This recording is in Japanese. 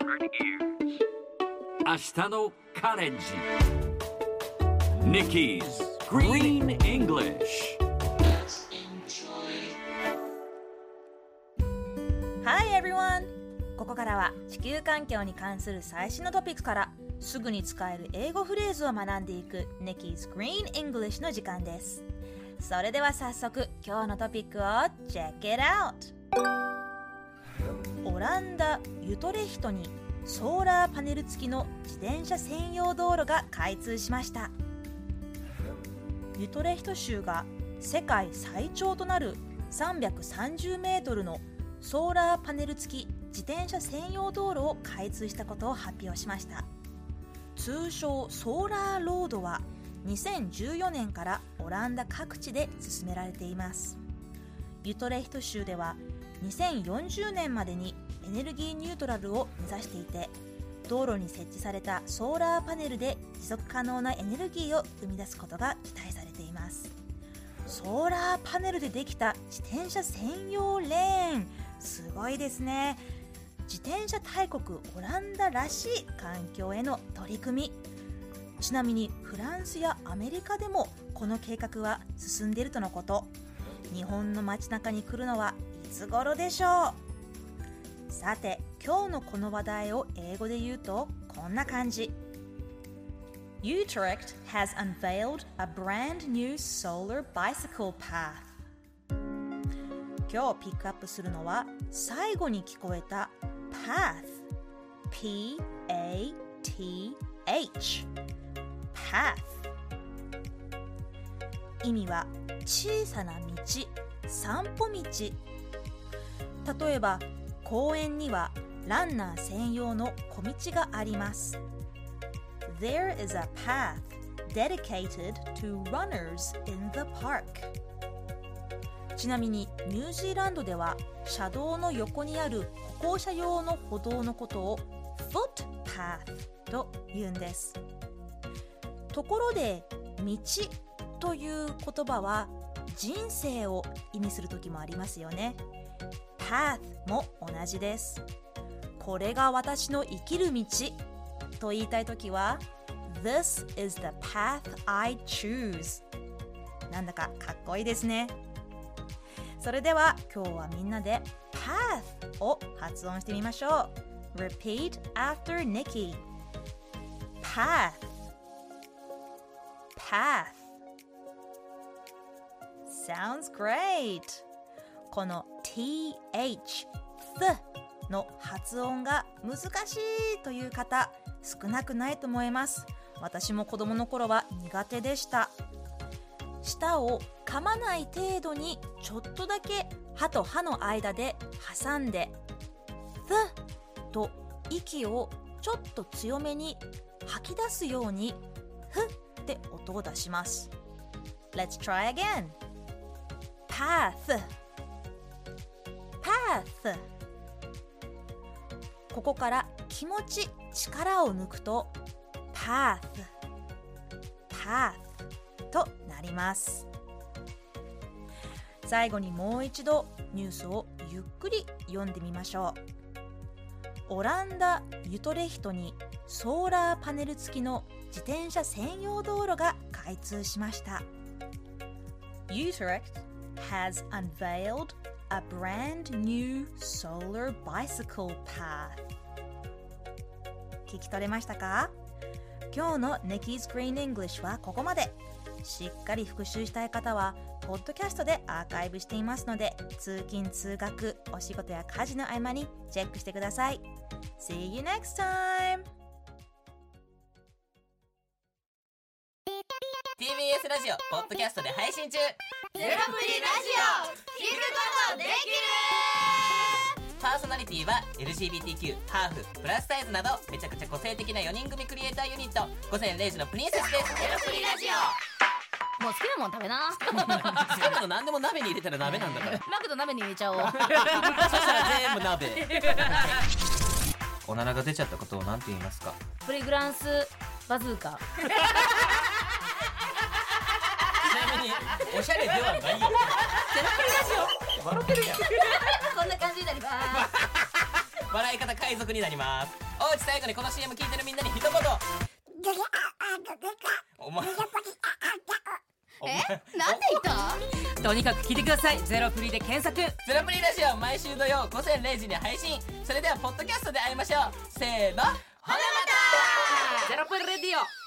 明日のカレンジ Nikki's Green English Hi everyone! ここからは地球環境に関する最新のトピックからすぐに使える英語フレーズを学んでいく Nikki's Green English の時間です。それでは早速今日のトピックを Check it out! オランダ・ユトレヒトにソーラーパネル付きの自転車専用道路が開通しました。ユトレヒト州が世界最長となる330メートルのソーラーパネル付き自転車専用道路を開通したことを発表しました通称ソーラーロードは2014年からオランダ各地で進められていますユトレヒト州では2040年までにエネルギーニュートラルを目指していて道路に設置されたソーラーパネルで持続可能なエネルギーを生み出すことが期待されています。ソーラーパネルでできた自転車専用レーン。すごいですね。自転車大国オランダらしい環境への取り組み。ちなみにフランスやアメリカでもこの計画は進んでいるとのこと。日本の街中に来るのはいつ頃でしょう？さて今日のこの話題を英語で言うとこんな感じ Utrecht has unveiled a brand new solar bicycle path 今日ピックアップするのは最後に聞こえた path P-A-T-H path 意味は小さな道散歩道例えば公園にはランナー専用の小道があります。There is a path dedicated to runners in the park. ちなみにニュージーランドでは車道の横にある歩行者用の歩道のことを footpath と言うんです。ところで道という言葉は人生を意味する時もありますよね。Path も同じですこれが私の生きる道と言いたい時は This is the path I choose なんだかかっこいいですねそれでは今日はみんなで path を発音してみましょう Repeat after Nikki path path Sounds great この th th の発音が難しいという方少なくないと思います。私も子供の頃は苦手でした。舌を噛まない程度にちょっとだけ歯と歯の間で挟んで「th」と息をちょっと強めに吐き出すように「ふ」って音を出します。Let's try again. Path. Path ここから気持ち力を抜くと path path となります。最後にもう一度ニュースをゆっくり読んでみましょう。オランダ・ユトレヒトにソーラーパネル付きの自転車専用道路が開通しました。Utrecht has unveiled a brand new solar bicycle path. 聞き取れましたか？今日の Nikki's Green English はここまで。しっかり復習したい方はポッドキャストでアーカイブしていますので通勤通学お仕事や家事の合間にチェックしてください。See you next time! TBS ラジオポッドキャストで配信中。ゼロプリラジオ。聞くことできるパーソナリティは LGBTQ ハーフプラスサイズなどめちゃくちゃ個性的な4人組クリエイターユニット。午前0時のプリンセスです。ゼロプリラジオ。もう好きなもん食べな。好きなの何でも鍋に入れたら鍋なんだから。マクド鍋に入れちゃおう。そしたら全部鍋。おならが出ちゃったことを何て言いますか？プリグランスバズーカないよゼロプリラジ笑ってるやんオこんな感じになります笑い方海賊になります。おうち最後にこの CM 聞いてるみんなに一言。お前。お前なんで言った？とにかく聞いてください。ゼロフリーで検索。ゼロプリラジオ毎週土曜午前0時に配信。それではポッドキャストで会いましょう。せーの。ほなまた。ゼロプリレディオ